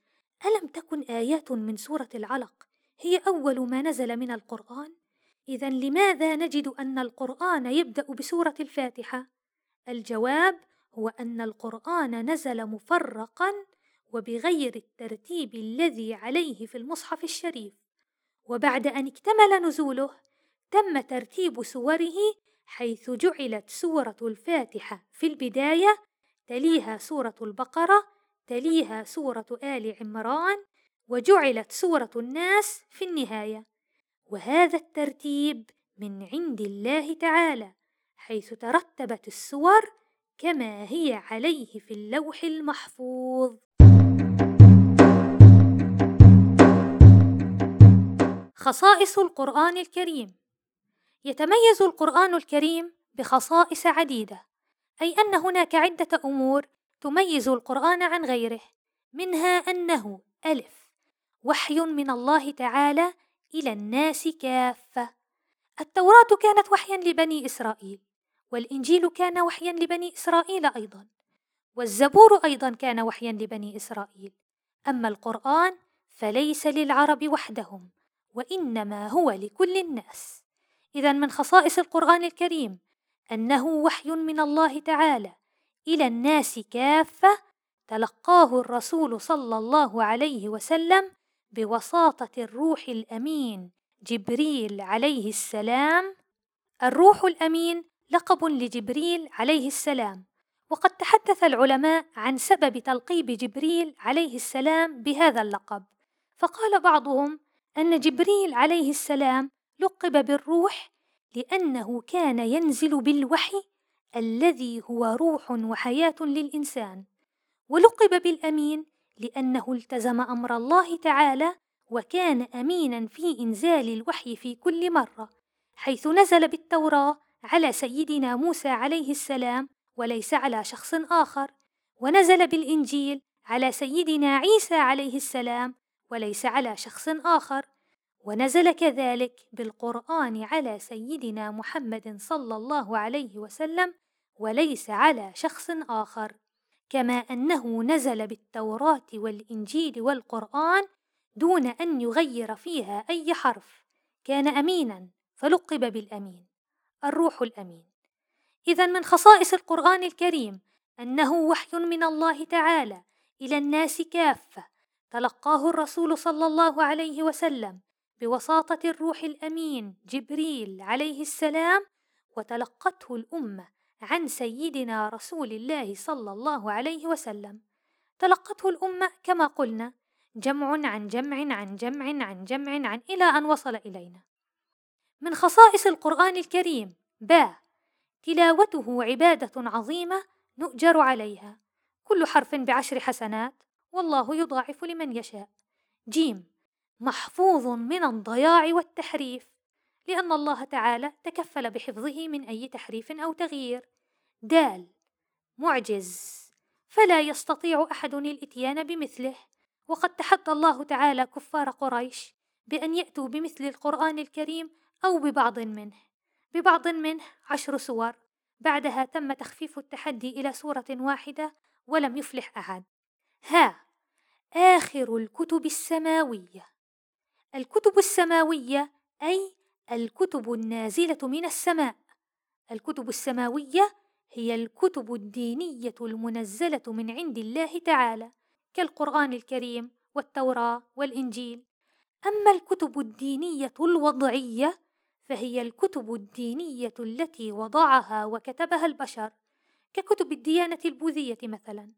ألم تكن آيات من سورة العلق هي أول ما نزل من القرآن؟ إذا لماذا نجد أن القرآن يبدأ بسورة الفاتحة؟ الجواب هو أن القرآن نزل مفرقا وبغير الترتيب الذي عليه في المصحف الشريف، وبعد أن اكتمل نزوله تم ترتيب سوره حيث جعلت سورة الفاتحة في البداية، تليها سورة البقرة، تليها سورة آل عمران، وجعلت سورة الناس في النهاية. وهذا الترتيب من عند الله تعالى حيث ترتبت السور كما هي عليه في اللوح المحفوظ. خصائص القرآن الكريم يتميز القرآن الكريم بخصائص عديدة أي أن هناك عدة أمور تميز القرآن عن غيره منها أنه ألف وحي من الله تعالى إلى الناس كافة. التوراة كانت وحيا لبني إسرائيل والإنجيل كان وحيا لبني إسرائيل أيضا والزبور أيضا كان وحيا لبني إسرائيل. أما القرآن فليس للعرب وحدهم وإنما هو لكل الناس. إذا من خصائص القرآن الكريم أنه وحي من الله تعالى إلى الناس كافة تلقاه الرسول صلى الله عليه وسلم بوساطة الروح الأمين جبريل عليه السلام. الروح الأمين لقب لجبريل عليه السلام وقد تحدث العلماء عن سبب تلقيب جبريل عليه السلام بهذا اللقب فقال بعضهم أن جبريل عليه السلام لقب بالروح لأنه كان ينزل بالوحي الذي هو روح وحياة للإنسان ولقب بالأمين لأنه التزم أمر الله تعالى وكان أمينا في إنزال الوحي في كل مرة حيث نزل بالتوراة على سيدنا موسى عليه السلام وليس على شخص آخر ونزل بالإنجيل على سيدنا عيسى عليه السلام وليس على شخص آخر. ونزل كذلك بالقرآن على سيدنا محمد صلى الله عليه وسلم وليس على شخص آخر كما أنه نزل بالتوراة والإنجيل والقرآن دون أن يغير فيها أي حرف كان أمينا فلقب بالأمين الروح الأمين. إذا من خصائص القرآن الكريم أنه وحي من الله تعالى إلى الناس كافة تلقاه الرسول صلى الله عليه وسلم بوساطة الروح الأمين جبريل عليه السلام وتلقته الأمة عن سيدنا رسول الله صلى الله عليه وسلم. تلقته الأمة كما قلنا جمع عن جمع عن جمع عن جمع عن إلى أن وصل إلينا. من خصائص القرآن الكريم با تلاوته عبادة عظيمة نؤجر عليها. كل حرف بعشر حسنات والله يضاعف لمن يشاء. جيم محفوظ من الضياع والتحريف لأن الله تعالى تكفل بحفظه من أي تحريف أو تغيير. دال معجز فلا يستطيع أحد الإتيان بمثله وقد تحدى الله تعالى كفار قريش بأن يأتوا بمثل القرآن الكريم أو ببعض منه. ببعض منه عشر سور بعدها تم تخفيف التحدي إلى سورة واحدة ولم يفلح أحد. ها آخر الكتب السماوية. الكتب السماوية أي الكتب النازلة من السماء. الكتب السماوية هي الكتب الدينية المنزلة من عند الله تعالى كالقرآن الكريم والتوراة والإنجيل. أما الكتب الدينية الوضعية فهي الكتب الدينية التي وضعها وكتبها البشر ككتب الديانة البوذية مثلا.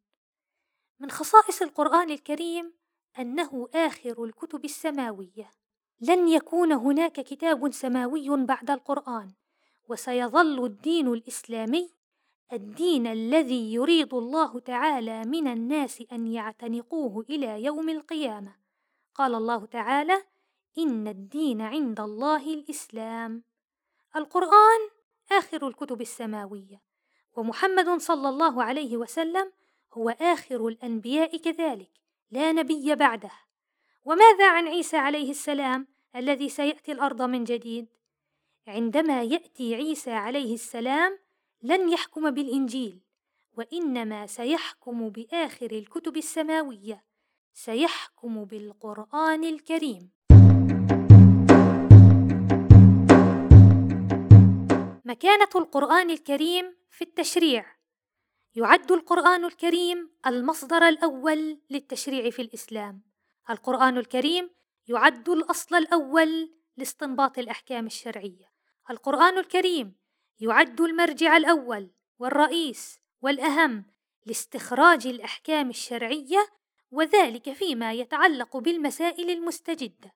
من خصائص القرآن الكريم أنه آخر الكتب السماوية. لن يكون هناك كتاب سماوي بعد القرآن وسيظل الدين الإسلامي الدين الذي يريد الله تعالى من الناس أن يعتنقوه إلى يوم القيامة. قال الله تعالى إن الدين عند الله الإسلام. القرآن آخر الكتب السماوية ومحمد صلى الله عليه وسلم هو آخر الأنبياء كذلك. لا نبي بعده. وماذا عن عيسى عليه السلام الذي سيأتي الأرض من جديد؟ عندما يأتي عيسى عليه السلام لن يحكم بالإنجيل وإنما سيحكم بآخر الكتب السماوية سيحكم بالقرآن الكريم. مكانة القرآن الكريم في التشريع. يعد القرآن الكريم المصدر الأول للتشريع في الإسلام. القرآن الكريم يعد الأصل الأول لاستنباط الأحكام الشرعية. القرآن الكريم يعد المرجع الأول والرئيس والأهم لاستخراج الأحكام الشرعية وذلك فيما يتعلق بالمسائل المستجدة.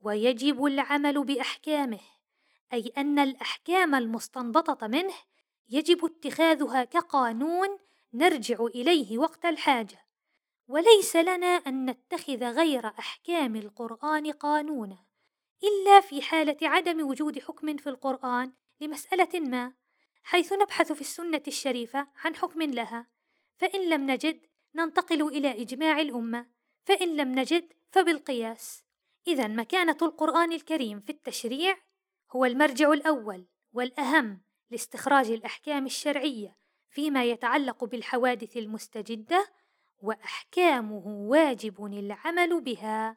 ويجب العمل بأحكامه أي أن الأحكام المستنبطة منه يجب اتخاذها كقانون نرجع إليه وقت الحاجة وليس لنا أن نتخذ غير أحكام القرآن قانونا إلا في حالة عدم وجود حكم في القرآن لمسألة ما حيث نبحث في السنة الشريفة عن حكم لها فإن لم نجد ننتقل إلى إجماع الأمة فإن لم نجد فبالقياس. إذا مكانة القرآن الكريم في التشريع هو المرجع الأول والأهم. لاستخراج الأحكام الشرعية فيما يتعلق بالحوادث المستجدة وأحكامه واجب العمل بها.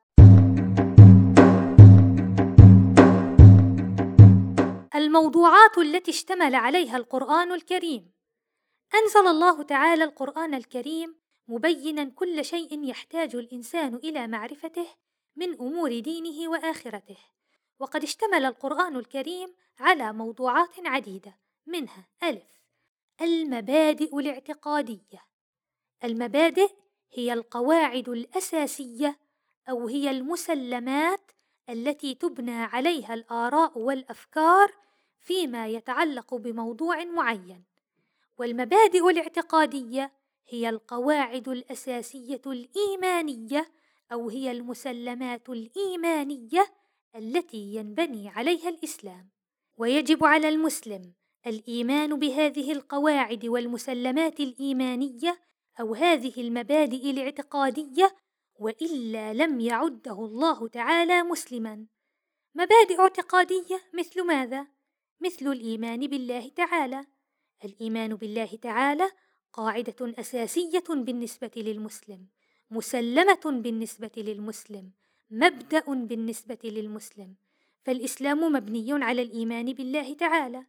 الموضوعات التي اشتمل عليها القرآن الكريم أنزل الله تعالى القرآن الكريم مبينا كل شيء يحتاج الإنسان إلى معرفته من أمور دينه وآخرته، وقد اشتمل القرآن الكريم على موضوعات عديدة منها ألف. المبادئ الاعتقادية. المبادئ هي القواعد الأساسية أو هي المسلمات التي تبنى عليها الآراء والأفكار فيما يتعلق بموضوع معين. والمبادئ الاعتقادية هي القواعد الأساسية الإيمانية أو هي المسلمات الإيمانية التي ينبني عليها الإسلام. ويجب على المسلم الإيمان بهذه القواعد والمسلمات الإيمانية أو هذه المبادئ الاعتقادية وإلا لم يعده الله تعالى مسلما. مبادئ اعتقادية مثل ماذا؟ مثل الإيمان بالله تعالى. الإيمان بالله تعالى قاعدة أساسية بالنسبة للمسلم مسلمة بالنسبة للمسلم مبدأ بالنسبة للمسلم. فالإسلام مبني على الإيمان بالله تعالى.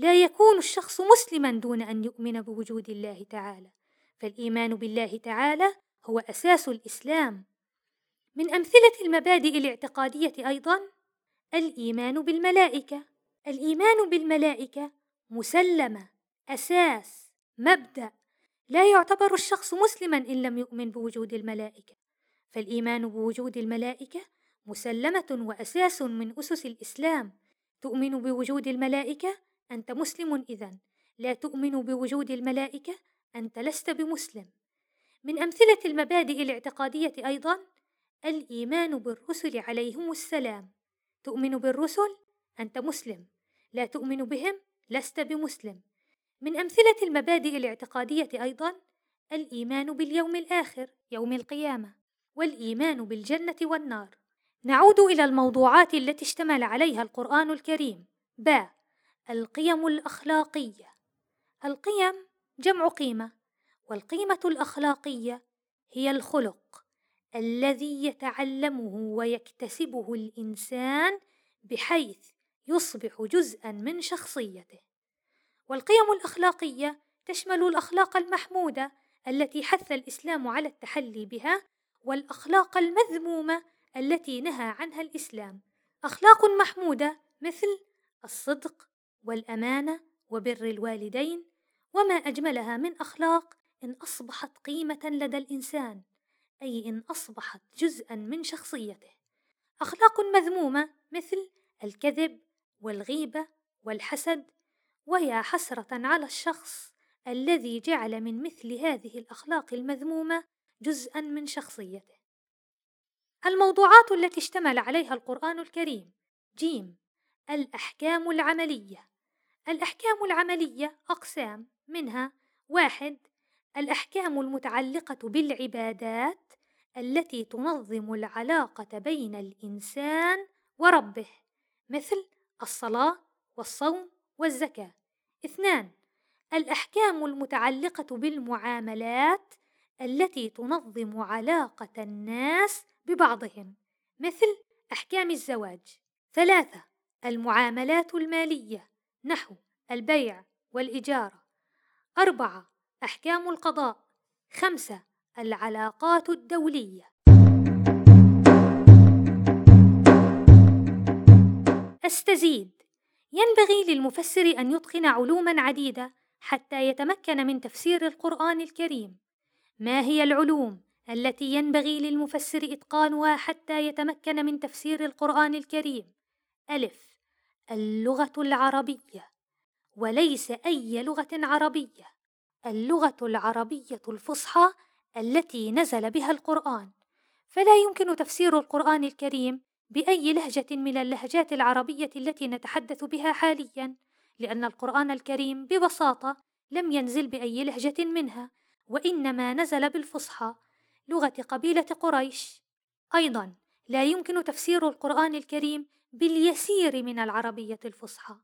لا يكون الشخص مسلما دون أن يؤمن بوجود الله تعالى فالإيمان بالله تعالى هو أساس الإسلام. من أمثلة المبادئ الاعتقادية أيضا الإيمان بالملائكة. الإيمان بالملائكة مسلمة أساس مبدأ. لا يعتبر الشخص مسلما إن لم يؤمن بوجود الملائكة. فالإيمان بوجود الملائكة مسلمة وأساس من أسس الإسلام. تؤمن بوجود الملائكة أنت مسلم إذا. لا تؤمن بوجود الملائكة أنت لست بمسلم. من أمثلة المبادئ الاعتقادية أيضا الإيمان بالرسل عليهم السلام. تؤمن بالرسل أنت مسلم. لا تؤمن بهم لست بمسلم. من أمثلة المبادئ الاعتقادية أيضا الإيمان باليوم الآخر يوم القيامة والإيمان بالجنة والنار. نعود إلى الموضوعات التي اشتمل عليها القرآن الكريم. با القيم الأخلاقية. القيم جمع قيمة والقيمة الأخلاقية هي الخلق الذي يتعلمه ويكتسبه الإنسان بحيث يصبح جزءا من شخصيته. والقيم الأخلاقية تشمل الأخلاق المحمودة التي حث الإسلام على التحلي بها والأخلاق المذمومة التي نهى عنها الإسلام. أخلاق محمودة مثل الصدق والأمانة وبر الوالدين وما أجملها من أخلاق إن أصبحت قيمة لدى الإنسان أي إن أصبحت جزءا من شخصيته. أخلاق مذمومة مثل الكذب والغيبة والحسد ويا حسرة على الشخص الذي جعل من مثل هذه الأخلاق المذمومة جزءا من شخصيته. الموضوعات التي اشتمل عليها القرآن الكريم جيم الأحكام العملية. الأحكام العملية أقسام منها واحد الأحكام المتعلقة بالعبادات التي تنظم العلاقة بين الإنسان وربه مثل الصلاة والصوم والزكاة. اثنان الأحكام المتعلقة بالمعاملات التي تنظم علاقة الناس ببعضهم مثل أحكام الزواج. ثلاثة المعاملات المالية نحو البيع والإجارة. أربعة أحكام القضاء. خمسة العلاقات الدولية. أستزيد. ينبغي للمفسر أن يتقن علوما عديدة حتى يتمكن من تفسير القرآن الكريم. ما هي العلوم التي ينبغي للمفسر إتقانها حتى يتمكن من تفسير القرآن الكريم؟ ألف. اللغة العربية وليس أي لغة عربية اللغة العربية الفصحى التي نزل بها القرآن. فلا يمكن تفسير القرآن الكريم بأي لهجة من اللهجات العربية التي نتحدث بها حاليا لأن القرآن الكريم ببساطة لم ينزل بأي لهجة منها وإنما نزل بالفصحى. لغة قبيلة قريش. أيضا لا يمكن تفسير القرآن الكريم باليسير من العربية الفصحى.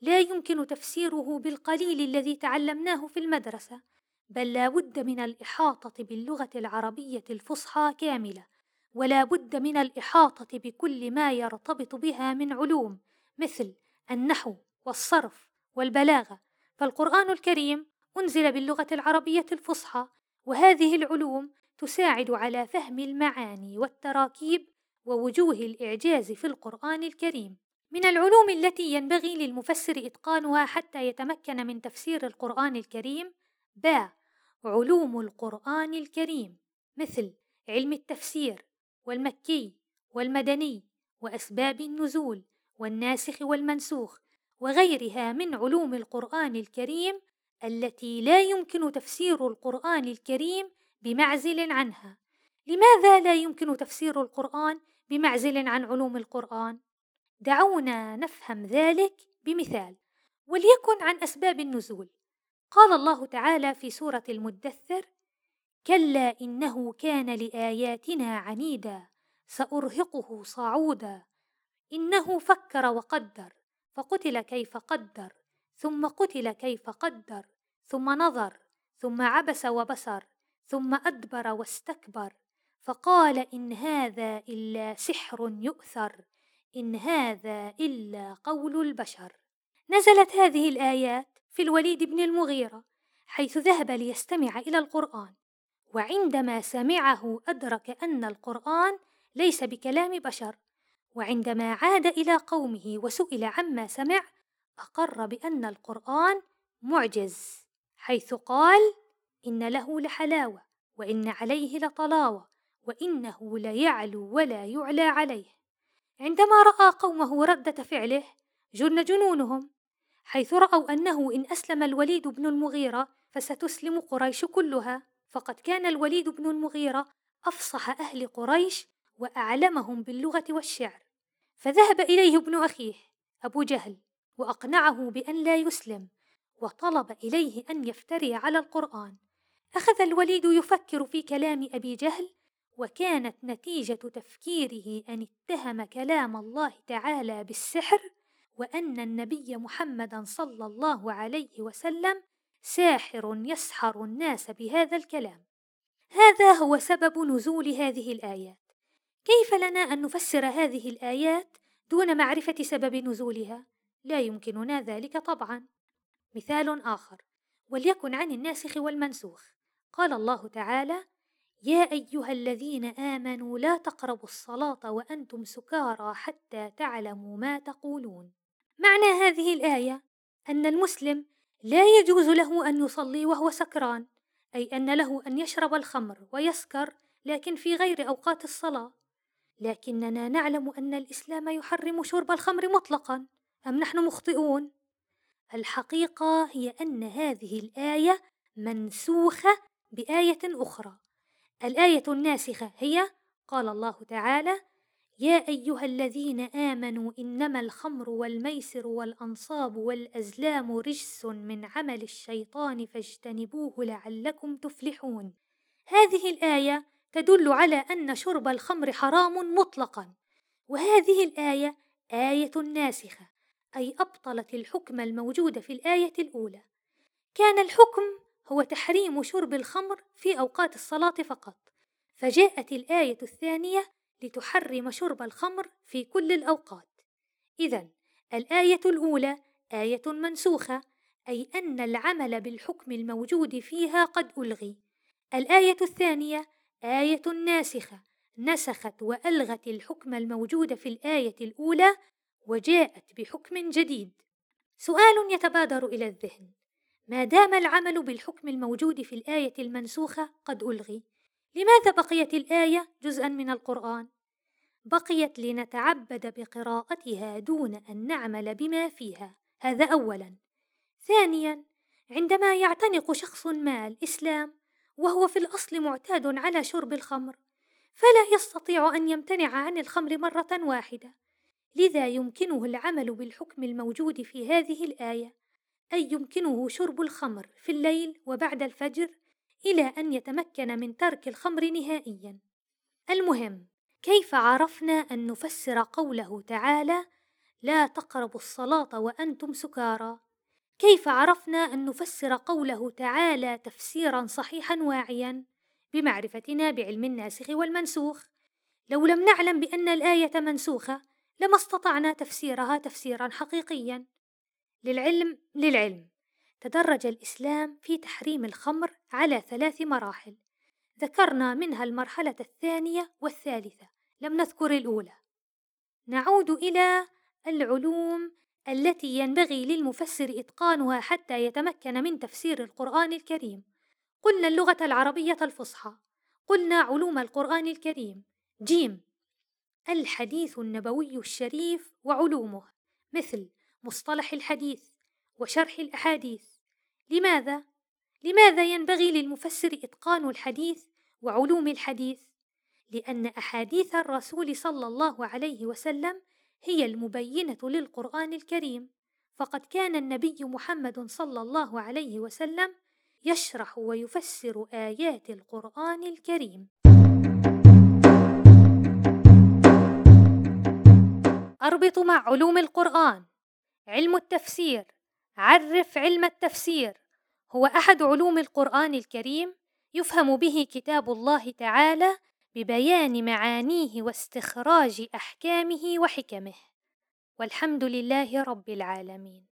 لا يمكن تفسيره بالقليل الذي تعلمناه في المدرسة بل لا بد من الإحاطة باللغة العربية الفصحى كاملة ولا بد من الإحاطة بكل ما يرتبط بها من علوم مثل النحو والصرف والبلاغة. فالقرآن الكريم أنزل باللغة العربية الفصحى وهذه العلوم تساعد على فهم المعاني والتراكيب ووجوه الإعجاز في القرآن الكريم من العلوم التي ينبغي للمفسر إتقانها حتى يتمكن من تفسير القرآن الكريم با علوم القرآن الكريم مثل علم التفسير والمكي والمدني وأسباب النزول والناسخ والمنسوخ وغيرها من علوم القرآن الكريم التي لا يمكن تفسير القرآن الكريم بمعزل عنها. لماذا لا يمكن تفسير القرآن بمعزل عن علوم القرآن؟ دعونا نفهم ذلك بمثال، وليكن عن أسباب النزول. قال الله تعالى في سورة المدثر: كلا إنه كان لآياتنا عنيدا سأرهقه صعودا إنه فكر وقدر فقتل كيف قدر ثم قتل كيف قدر ثم نظر ثم عبس وبصر ثم أدبر واستكبر فقال إن هذا إلا سحر يؤثر إن هذا إلا قول البشر. نزلت هذه الآيات في الوليد بن المغيرة حيث ذهب ليستمع إلى القرآن. وعندما سمعه أدرك أن القرآن ليس بكلام بشر. وعندما عاد إلى قومه وسئل عما سمع أقر بأن القرآن معجز حيث قال إن له لحلاوة وإن عليه لطلاوة. وإنه ليعلو ولا يعلى عليه. عندما رأى قومه ردة فعله جن جنونهم حيث رأوا أنه إن أسلم الوليد بن المغيرة فستسلم قريش كلها. فقد كان الوليد بن المغيرة أفصح أهل قريش وأعلمهم باللغة والشعر. فذهب إليه ابن أخيه أبو جهل وأقنعه بأن لا يسلم وطلب إليه أن يفتري على القرآن. أخذ الوليد يفكر في كلام أبي جهل وكانت نتيجة تفكيره أن اتهم كلام الله تعالى بالسحر وأن النبي محمدا صلى الله عليه وسلم ساحر يسحر الناس بهذا الكلام. هذا هو سبب نزول هذه الآيات. كيف لنا أن نفسر هذه الآيات دون معرفة سبب نزولها؟ لا يمكننا ذلك طبعا. مثال آخر. وليكن عن الناسخ والمنسوخ. قال الله تعالى يا أيها الذين آمنوا لا تقربوا الصلاة وأنتم سكارى حتى تعلموا ما تقولون. معنى هذه الآية أن المسلم لا يجوز له أن يصلي وهو سكران أي أن له أن يشرب الخمر ويسكر لكن في غير أوقات الصلاة. لكننا نعلم أن الإسلام يحرم شرب الخمر مطلقا أم نحن مخطئون؟ الحقيقة هي أن هذه الآية منسوخة بآية أخرى. الآية الناسخة هي قال الله تعالى يا أيها الذين آمنوا إنما الخمر والميسر والأنصاب والأزلام رجس من عمل الشيطان فاجتنبوه لعلكم تفلحون. هذه الآية تدل على أن شرب الخمر حرام مطلقا. وهذه الآية آية ناسخة أي أبطلت الحكم الموجود في الآية الأولى. كان الحكم هو تحريم شرب الخمر في أوقات الصلاة فقط فجاءت الآية الثانية لتحرم شرب الخمر في كل الأوقات. إذا الآية الأولى آية منسوخة أي أن العمل بالحكم الموجود فيها قد ألغي. الآية الثانية آية ناسخة نسخت وألغت الحكم الموجود في الآية الأولى وجاءت بحكم جديد. سؤال يتبادر إلى الذهن. ما دام العمل بالحكم الموجود في الآية المنسوخة قد ألغي لماذا بقيت الآية جزءا من القرآن؟ بقيت لنتعبد بقراءتها دون أن نعمل بما فيها، هذا أولا. ثانيا، عندما يعتنق شخص ما الإسلام وهو في الأصل معتاد على شرب الخمر، فلا يستطيع أن يمتنع عن الخمر مرة واحدة، لذا يمكنه العمل بالحكم الموجود في هذه الآية، أي يمكنه شرب الخمر في الليل وبعد الفجر إلى أن يتمكن من ترك الخمر نهائيا. المهم، كيف عرفنا أن نفسر قوله تعالى: لا تقربوا الصلاة وأنتم سكارى؟ كيف عرفنا أن نفسر قوله تعالى تفسيرا صحيحا واعيا؟ بمعرفتنا بعلم الناسخ والمنسوخ. لو لم نعلم بأن الآية منسوخة لما استطعنا تفسيرها تفسيرا حقيقيا. للعلم للعلم. تدرج الإسلام في تحريم الخمر على ثلاث مراحل. ذكرنا منها المرحلة الثانية والثالثة لم نذكر الأولى. نعود إلى العلوم التي ينبغي للمفسر إتقانها حتى يتمكن من تفسير القرآن الكريم. قلنا اللغة العربية الفصحى. قلنا علوم القرآن الكريم. جيم. الحديث النبوي الشريف وعلومه. مثل مصطلح الحديث وشرح الأحاديث لماذا؟ لماذا ينبغي للمفسر إتقان الحديث وعلوم الحديث؟ لأن أحاديث الرسول صلى الله عليه وسلم هي المبينة للقرآن الكريم، فقد كان النبي محمد صلى الله عليه وسلم يشرح ويفسر آيات القرآن الكريم. أربط مع علوم القرآن علم التفسير. عرف علم التفسير. هو أحد علوم القرآن الكريم يفهم به كتاب الله تعالى ببيان معانيه واستخراج أحكامه وحكمه. والحمد لله رب العالمين.